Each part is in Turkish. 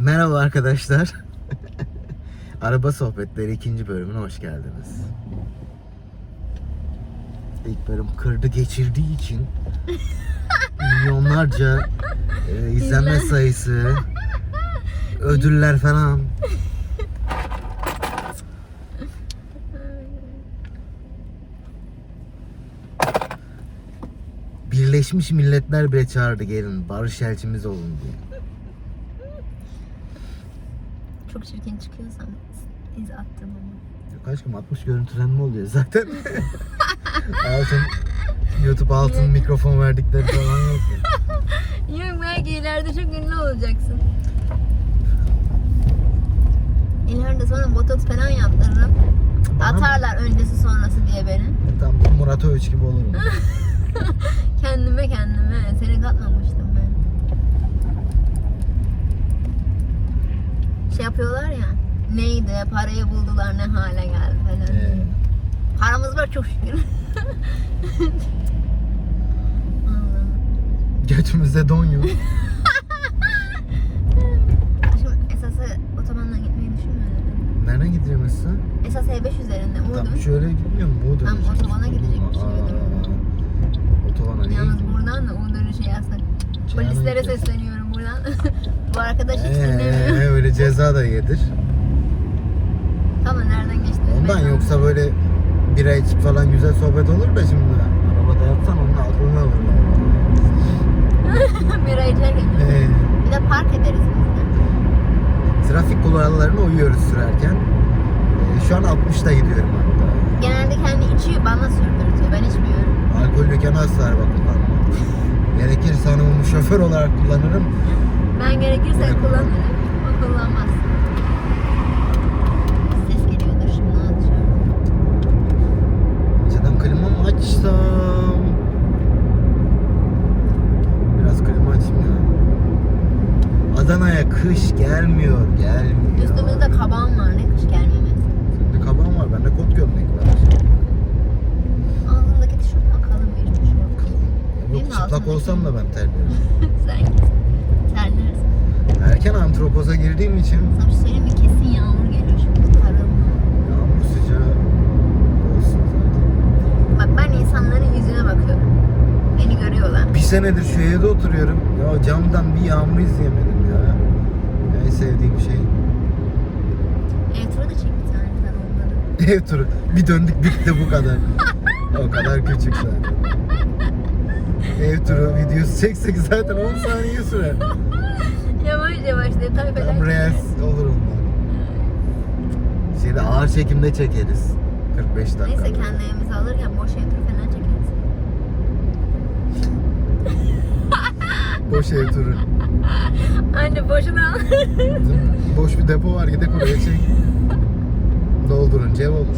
Merhaba arkadaşlar. Araba sohbetleri ikinci bölümüne hoş geldiniz. İlk bölüm kırdı geçirdiği için milyonlarca e, izlenme İzlen- sayısı, ödüller falan. Birleşmiş Milletler bile çağırdı gelin barış elçimiz olun diye. Çok çirkin çıkıyorsam iz attım ama. Yok aşkım 60 görüntülenme oluyor zaten. altın YouTube altın mikrofon verdikleri falan yok. Yok belki ileride çok ünlü olacaksın. İleride sonra botoks falan yaptırırım. Bana mı? Atarlar öncesi sonrası diye beni. Tam Murat Övüç gibi olurum. Kendime kendime. Seni katmamıştım ben. Şey yapıyorlar ya. Neydi? Parayı buldular ne hale geldi falan. Ee, Paramız var çok şükür. Götümüzde don yok. Şimdi esası otobandan gitmeyi düşünmüyorum. Nereden mesela? Esas E5 üzerinde Tam Umudum. şöyle gitmiyor mu? Bu Tam dönecek. otobana gidecekmiş gibi. Otobana Yalnız buradan da U dönüşü yazsak. Ceyhan'a Polislere sesleniyorum buradan. Bu arkadaş hiç dinlemiyor. Ee, öyle ceza da yedir. Tamam nereden geçtiniz? Ondan belli yoksa böyle bira içip falan güzel sohbet olur da şimdi arabada yapsan onun aklını olmaz. Bira içerken. Ee, Bir de park ederiz biz de. trafik kurallarına uyuyoruz sürerken. Ee, şu an 60'ta gidiyorum hatta. Genelde kendi içiyor bana sürdürtüyor. Ben içmiyorum. Alkollüyken asla araba kullanmam. Gerekirse hanımımı şoför olarak kullanırım. Ben gerekirse Evet. kullanırım. O kullanmaz. Ses geliyordur şimdi açıyorum. Önceden klimamı açsam. Biraz klima açayım ya. Adana'ya kış gelmiyor, gelmiyor. Üstümüzde kaban var ne kış gelmemesi. Sende kaban var, bende kot gömlek var. Ağzımdaki tişört bakalım bir tişört. Benim Yok çıplak olsam da ben terliyorum. Sen git. Antropoza girdiğim için Sana mi? Kesin yağmur geliyor şimdi. Karım. yağmur sıcağı olsun zaten. Bak ben insanların yüzüne bakıyorum. Beni görüyorlar. Bir senedir şu evde oturuyorum. Ya camdan bir yağmur izleyemedim ya. En sevdiğim şey. Ev turu da çek bir tane sen onları. Ev turu. Bir döndük bitti bu kadar. o kadar küçük zaten. Ev turu videosu çeksek zaten 10 saniye sürer. Falan. Tam reels olur onlar. Şeyde ağır çekimde çekeriz. 45 dakika. Neyse kendi evimizi alırken boş ev turu falan çekeriz. Boş ev turu. Anne boşuna al. Boş bir depo var gidek oraya çek. Doldurunca ev olur.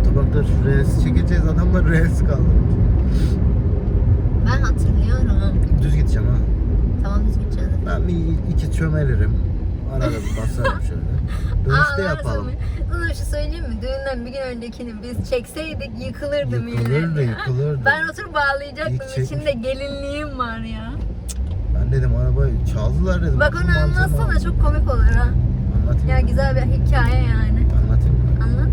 Otoparkta şu reels çekeceğiz adamlar reels kaldırmış. Ben hatırlıyorum. Düz gideceğim ha. Tamam düz gideceğiz. Ben bir iki çömelirim. Bir basarım şöyle. Dönüşte yapalım. Sana, bir şey söyleyeyim mi? Düğünden bir gün öncekini biz çekseydik yıkılırdım Yıkılırdı, yine. yıkılırdı. Ben oturup bağlayacaktım. İlk çekmiş. İçinde gelinliğim var ya. Ben dedim arabayı çaldılar dedim. Bak onu anlatsana aldım. çok komik olur ha. Anlatayım Ya güzel bir hikaye yani. Anlatayım? Anlat.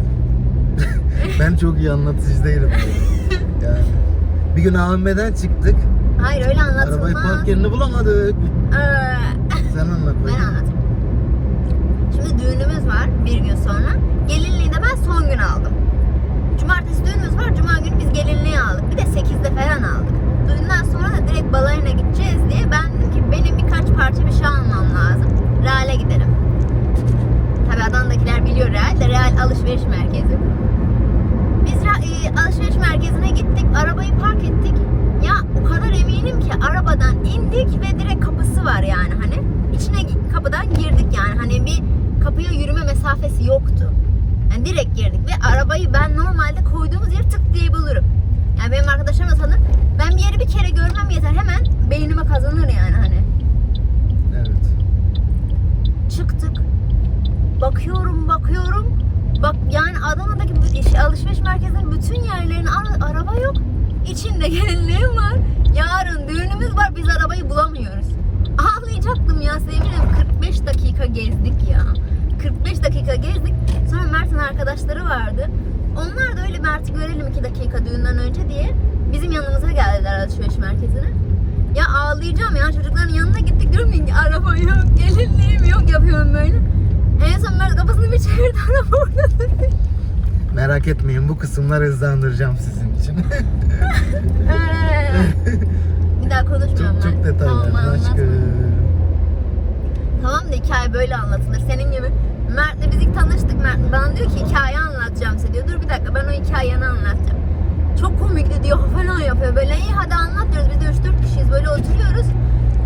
Ben çok iyi anlatıcı değilim. yani. Bir gün AVM'den çıktık. Hayır öyle Arabayı anlatılmaz. park yerini bulamadık. Ee, Sen anlat ben anlatayım. Şimdi düğünümüz var bir gün sonra. Gelinliği de ben son gün aldım. Cumartesi düğünümüz var. Cuma günü biz gelinliği aldık. Bir de 8'de falan aldık. Düğünden sonra da direkt balayına gideceğiz diye ben dedim ki benim birkaç parça bir şey almam lazım. Real'e gidelim. Tabi Adana'dakiler biliyor Real de Real alışveriş merkezi. Biz e, alışveriş merkezine gittik. Arabayı park ettik. Ya o kadar eminim ki arabadan indik ve direkt kapısı var yani hani. içine kapıdan girdik yani hani bir kapıya yürüme mesafesi yoktu. Yani direkt girdik ve arabayı ben normalde koyduğumuz yeri tık diye bulurum. Yani benim arkadaşlarım da tanır. Ben bir yeri bir kere görmem yeter hemen beynime kazanır yani hani. Evet. Çıktık. Bakıyorum bakıyorum. Bak yani Adana'daki bu- iş- alışveriş merkezinin bütün yerlerine ara- araba yok. İçinde gelinliğim var. Yarın düğünümüz var biz arabayı bulamıyoruz. Ağlayacaktım ya sevgilim 45 dakika gezdik ya. 45 dakika gezdik. Sonra Mert'in arkadaşları vardı. Onlar da öyle Mert'i görelim 2 dakika düğünden önce diye bizim yanımıza geldiler alışveriş merkezine. Ya ağlayacağım ya çocukların yanına gittik diyorum ki araba yok, gelinliğim yok yapıyorum böyle. En son Mert kafasını bir çevirdi araba orada. Merak etmeyin bu kısımları hızlandıracağım sizin için. Bir daha konuşmuyorum çok çok ben. detaylar. Tamam, Başka. anlatma. Tamam da hikaye böyle anlatılır. Senin gibi Mert'le biz ilk tanıştık. Mert bana diyor ki hikaye anlatacağım size diyor. Dur bir dakika ben o hikayeni anlatacağım. Çok komikti diyor falan yapıyor. Böyle iyi hadi anlat diyoruz. Biz de 3-4 kişiyiz böyle oturuyoruz.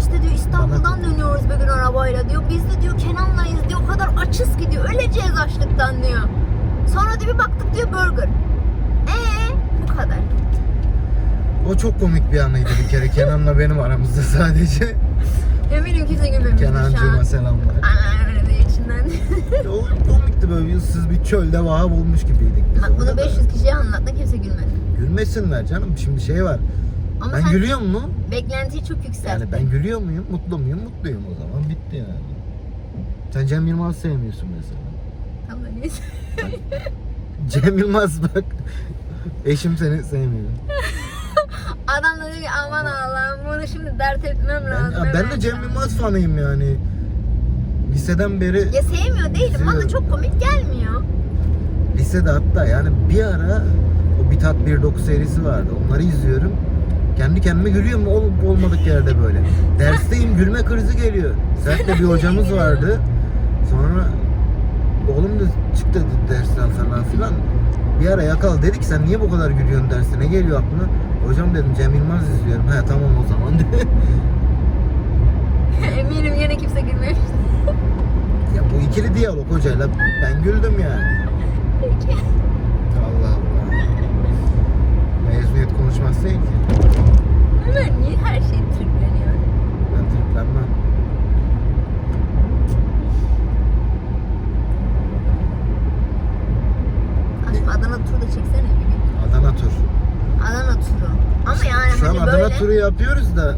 İşte diyor İstanbul'dan dönüyoruz bir gün arabayla diyor. Biz de diyor Kenan'layız diyor. O kadar açız ki diyor. Öleceğiz açlıktan diyor. Sonra diyor bir baktık diyor burger. Ee bu kadar. O çok komik bir anıydı bir kere. Kenan'la benim aramızda sadece. Eminim kimse gülmemiştir şu Kenancığıma an. selamlar. Aa, içinden. o komikti böyle ıssız bir çölde vaha bulmuş gibiydik. biz Bak bunu da. 500 kişiye anlattı kimse gülmedi. Gülmesinler canım. Şimdi şey var. Ama ben sen gülüyor mu? beklentiyi çok yükselttin. Yani ben gülüyor muyum? Mutlu muyum? Mutluyum o zaman. Bitti yani. Sen Cem Yılmaz sevmiyorsun mesela. Tamam neyse. Cem Yılmaz bak. Eşim seni sevmiyor. Adam da diyor ki aman Allah'ım bunu şimdi dert etmem Ben, lazım. ben hemen de Cem şu an." Yılmaz fanıyım yani. Liseden beri Ya sevmiyor değilim. Bana Seviyorum. çok komik gelmiyor. lisede hatta yani bir ara o Bitat 1.9 serisi vardı. Onları izliyorum. Kendi kendime gülüyorum olup olmadık yerde böyle. Dersteyim gülme krizi geliyor. Sert'te bir hocamız vardı. Sonra oğlum da çık dedi dersten falan filan. Bir ara yakal dedi ki sen niye bu kadar gülüyorsun derste ne geliyor aklına? Hocam dedim Cem Yılmaz izliyorum. He tamam o zaman dedi. Eminim yine kimse gülmemiş. ya bu ikili diyalog hocayla ben güldüm yani. Peki. Allah Allah. Mezuniyet konuşması değil ki. Ömer niye her şey tripleniyor? Ben triplenmem. Aşkım Adana turu da çeksene bir gün. Adana tur. Adana turu. Ama yani Şu an hani Adana böyle... turu yapıyoruz da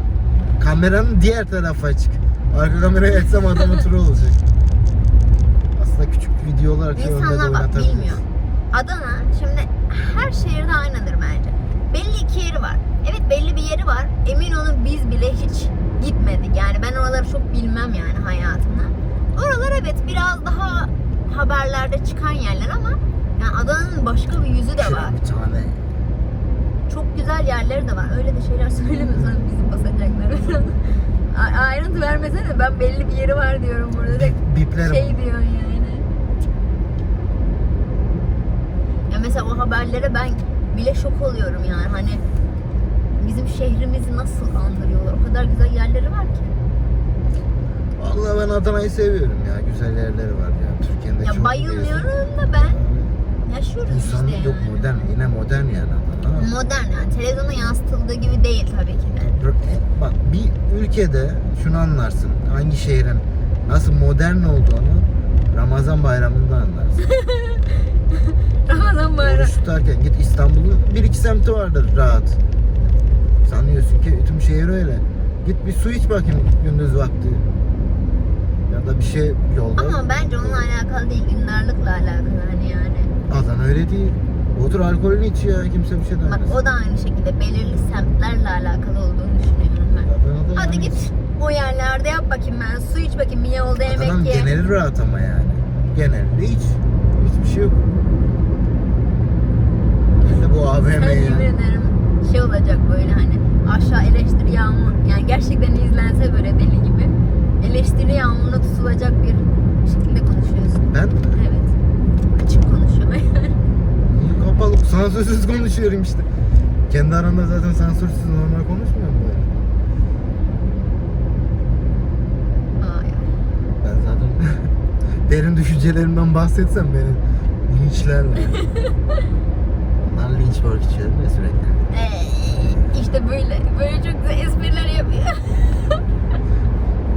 kameranın diğer tarafı açık. Arka kamerayı açsam Adana turu olacak. Aslında küçük video olarak İnsanlar bak bilmiyor. Adana şimdi her şehirde aynıdır bence. Belli iki yeri var. Evet belli bir yeri var. Emin olun biz bile hiç gitmedik. Yani ben oraları çok bilmem yani hayatımda. Oralar evet biraz daha haberlerde çıkan yerler ama yani Adana'nın başka bir yüzü de var. Bir tane. Çok güzel yerleri de var. Öyle de şeyler söylemiyorsan bizi basacaklar. Ayrıntı vermesene ben belli bir yeri var diyorum burada. Direkt Biplerim. şey diyorsun yani. Ya mesela o haberlere ben bile şok oluyorum yani hani bizim şehrimizi nasıl andırıyorlar. O kadar güzel yerleri var ki. Vallahi ben Adana'yı seviyorum ya. Güzel yerleri var ya. Türkiye'nin de Ya çok bayılmıyorum da ben yaşıyoruz İnsan işte yok yani. modern. Yine modern yani Adana. Modern yani televizyonda yansıtıldığı gibi değil tabii ki de. Bak bir ülkede şunu anlarsın. Hangi şehrin nasıl modern olduğunu Ramazan bayramında anlarsın. Ramazan bayramı. Oruç tutarken git İstanbul'un bir iki semti vardır rahat. Sanıyorsun ki tüm şehir öyle. Git bir su iç bakayım gündüz vakti. Ya da bir şey yolda. Ama bence onunla alakalı değil, gündarlıkla alakalı hani yani. Adana öyle değil. Otur alkolünü iç ya kimse bir şey demez. Bak o da aynı şekilde belirli semtlerle alakalı olduğunu düşünüyorum ben. Adana'da Hadi git o yerlerde yap bakayım ben su iç bakayım bir yolda yemek Adana'nın ye. geneli rahat ama yani. Genelde hiç. Hiçbir şey yok. De bu AVM yemin ya. ederim şey olacak böyle hani aşağı eleştiri yağmur yani gerçekten izlense böyle deli gibi eleştiri yağmuruna tutulacak bir şekilde konuşuyorsun. Ben Evet. Açık konuşuyor kapalı sansürsüz konuşuyorum işte. Kendi aramda zaten sansürsüz normal konuşmuyorum böyle. Ay, ay. Ben zaten derin düşüncelerimden bahsetsem beni linçlerler. Onlar linç work içiyorum ya sürekli. Ee, işte böyle. Böyle çok güzel espriler yapıyor.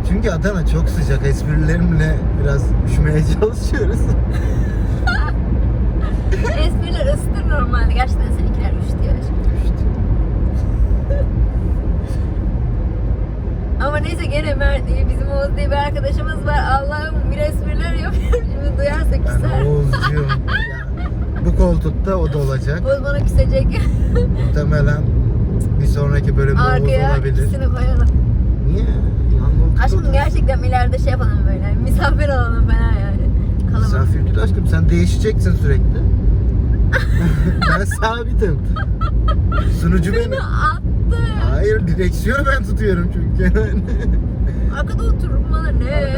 Çünkü Adana çok sıcak. Esprilerimle biraz üşümeye çalışıyoruz. espriler ısıtır normalde. Gerçekten seninkiler üşütüyor. İşte. de Mert diye bizim Oğuz diye bir arkadaşımız var. Allah'ım bir espriler yapıyor. Şimdi duyarsa Ben küser. Oğuzcuğum. Ya, Bu koltukta o da olacak. Oğuz bana küsecek. Muhtemelen sonraki bölümde Oğuz Arkaya olabilir. ikisini koyalım. Niye? Koltukta Aşkım gerçekten ileride şey yapalım böyle. Misafir olalım falan yani. Kalalım. Misafir değil aşkım sen değişeceksin sürekli. ben sabitim. Sunucu benim. Beni attı. Hayır direksiyonu ben tutuyorum çünkü. Arkada oturup bana ne?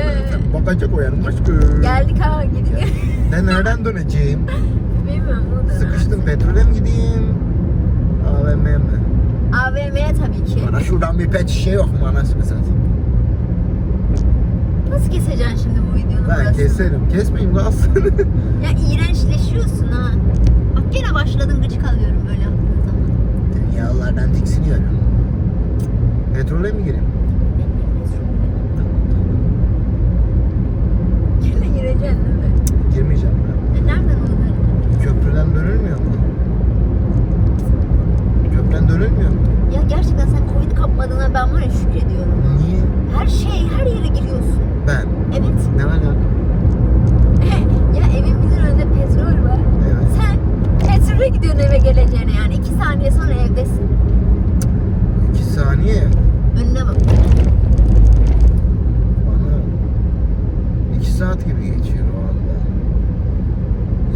Bakacak o yanım aşkım. Geldik ha gidik. Ben nereden döneceğim? Bilmiyorum. Sıkıştım petrole mi gideyim? AVM'ye mi? AVM'ye tabii ki. Bana şuradan bir pet şişe yok mu anasını satayım? Nasıl keseceksin şimdi bu videonun Ben burasını? keserim. Kesmeyeyim kalsın. Ya iğrençleşiyorsun ha. Bak gene başladın gıcık alıyorum böyle yaptığın zaman. Dünyalardan tiksiniyorum. Petrole mi gireyim? Gene gireceksin değil mi? Girmeyeceğim ben. E nereden onu Köprüden dönülmüyor mu? Köprüden dönülmüyor mu? Ya gerçekten sen Covid kapmadığına ben var ya şükrediyorum. Niye? Her şey, her yere giriyorsun. Ben. Evet. Ne alaka? ya evimin önünde petrol var. Evet. Sen petrole gidiyorsun eve geleceğine yani. iki saniye sonra evdesin. İki saniye. Önüne bak. Bana iki saat gibi geçiyor o anda.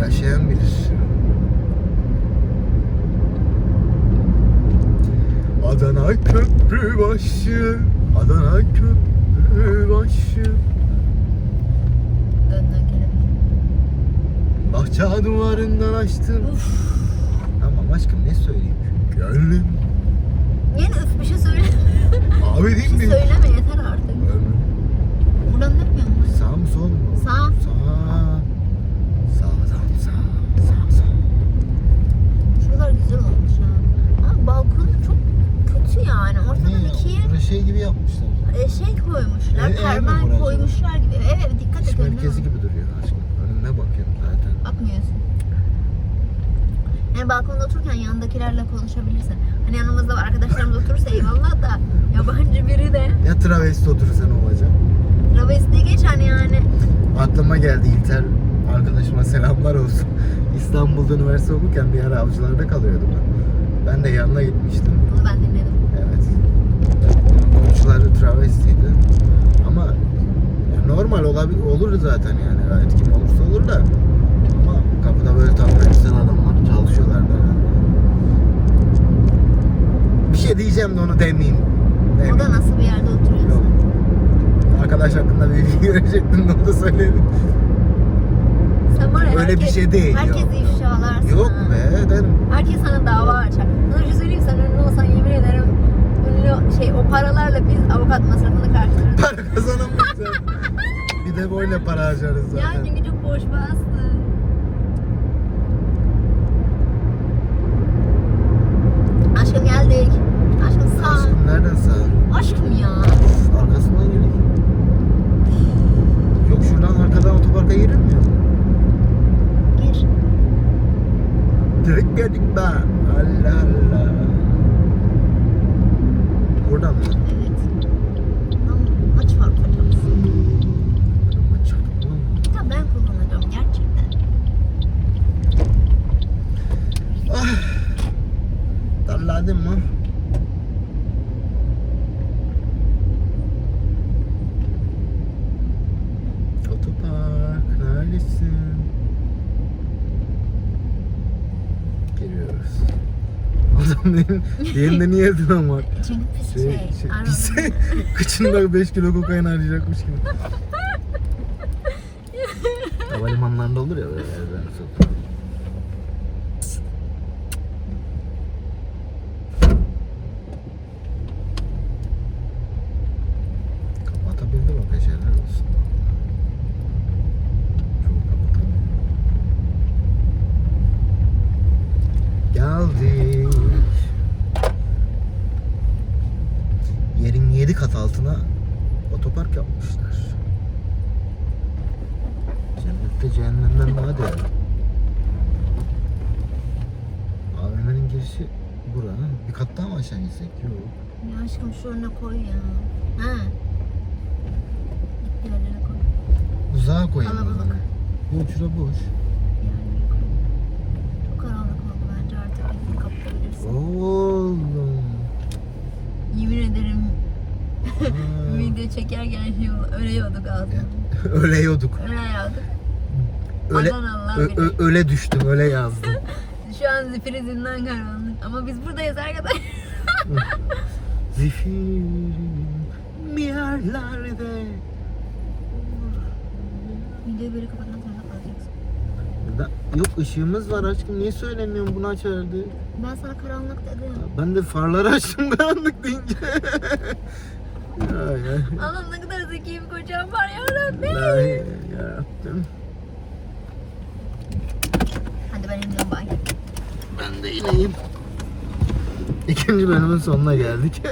Yaşayan bilir. Adana köprü başı, Adana köprü başı. Bahçe duvarından açtım. Uf. Tamam aşkım ne söyleyeyim? Gönlüm. Yine üf bir şey söyle. Abi Bir değil şey mi? söyleme yeter artık. Buradan ne yapıyorsun? Sağ mı sol mu? Sağ. Sağ. Sağdan sağ. Sağ sağ. Şuralar güzel olmuş ha. Ama balkonu çok kötü yani. Ortadan ikiye Burası şey gibi yapmışlar. e, şey koymuşlar. Ev- ev permen burası? koymuşlar gibi. Evet dikkat et. merkezi gibi duruyor aşkım. Önüne bakıyorum zaten. Bakmıyorsun. Yani balkonda otururken yanındakilerle konuşabilirsin. Hani yanımızda arkadaşlarımız oturursa eyvallah da yabancı biri de Ya travesti oturursa ne olacak? travesti geç hani yani. Aklıma geldi İlter arkadaşıma selamlar olsun. İstanbul'da üniversite okurken bir ara avcılarda kalıyordu ben. Ben de yanına gitmiştim. Bunu ben dinledim. Evet. Komşuları travestiydi. Ama normal olabil olur zaten yani. Gayet kim olursa olur da. Ama kapıda böyle tatlı güzel adamlar Bir şey diyeceğim de onu demeyeyim. O demeyeyim. da nasıl bir yerde Yok. oturuyorsun? Arkadaş hakkında bir bilgi verecektim de onu da söyledim. Sen var ya Öyle bir herkes- şey değil, Herkesi yok. ifşalarsın. Yok ha. be derim. Herkes sana dava açar. Sana bir şey söyleyeyim sen ünlü olsan yemin ederim ünlü şey o paralarla biz avukat masrafını karşılarız. Para kazanamayız. Bir de böyle para harcarız zaten. ya çünkü çok boş bastın. Aşkım geldik. Aşkım sağ. Aşkım nereden sağ? Aşkım ya. Uf, Arkasından yürü. Yok şuradan arkadan otoparka girilmiyor mu? Gir. Direkt geldik be. Allah Allah. Buradan mı? Evet. Lan aç fark açamazsın. Adamı çarpma. Ya ben kullanacağım gerçekten. Darladın mı? Otopark neredesin? Geliyoruz. Benim diğerinde niye yedin ama? Çünkü pis Şey, şey. şey, pis. Kıçında 5 kilo kokain harcayacakmış gibi. Havalimanlarında olur ya böyle yerden sonra. Kapatabildi bak eşerler olsun. Çok kapatamıyor. Geldik. Daha değerli. AVM'nin girişi buranın. Bir kat daha mı aşağı gitsek? Yok. Ya aşkım şu önüne koy ya. Ha. uzağa koyayım o Kalabalık. zaman. Yok şura boş. Yani çok karanlık oldu bence artık gidip kapatabilirsin. Oğlum. Yemin ederim video çekerken şey. Ölüyorduk ağzına. öyle yiyorduk. Öyle Allah ö- ö- öyle düştüm, öyle yazdım. Şu an zifirizinden karanlık. Ama biz buradayız arkadaşlar. Zifirim bir yerlerde. Videoyu böyle kapatmak zorunda kalacaksın. Da, yok ışığımız var aşkım. Niye söylemiyorsun bunu açardı? Ben sana karanlık dedim. Ben de farları açtım karanlık deyince. ya ya. Allah'ım ne kadar zeki bir kocam var ya Rabbi. İlahi yarabbim. İniyorum bay. Ben de ineyim. İkinci bölümün sonuna geldik.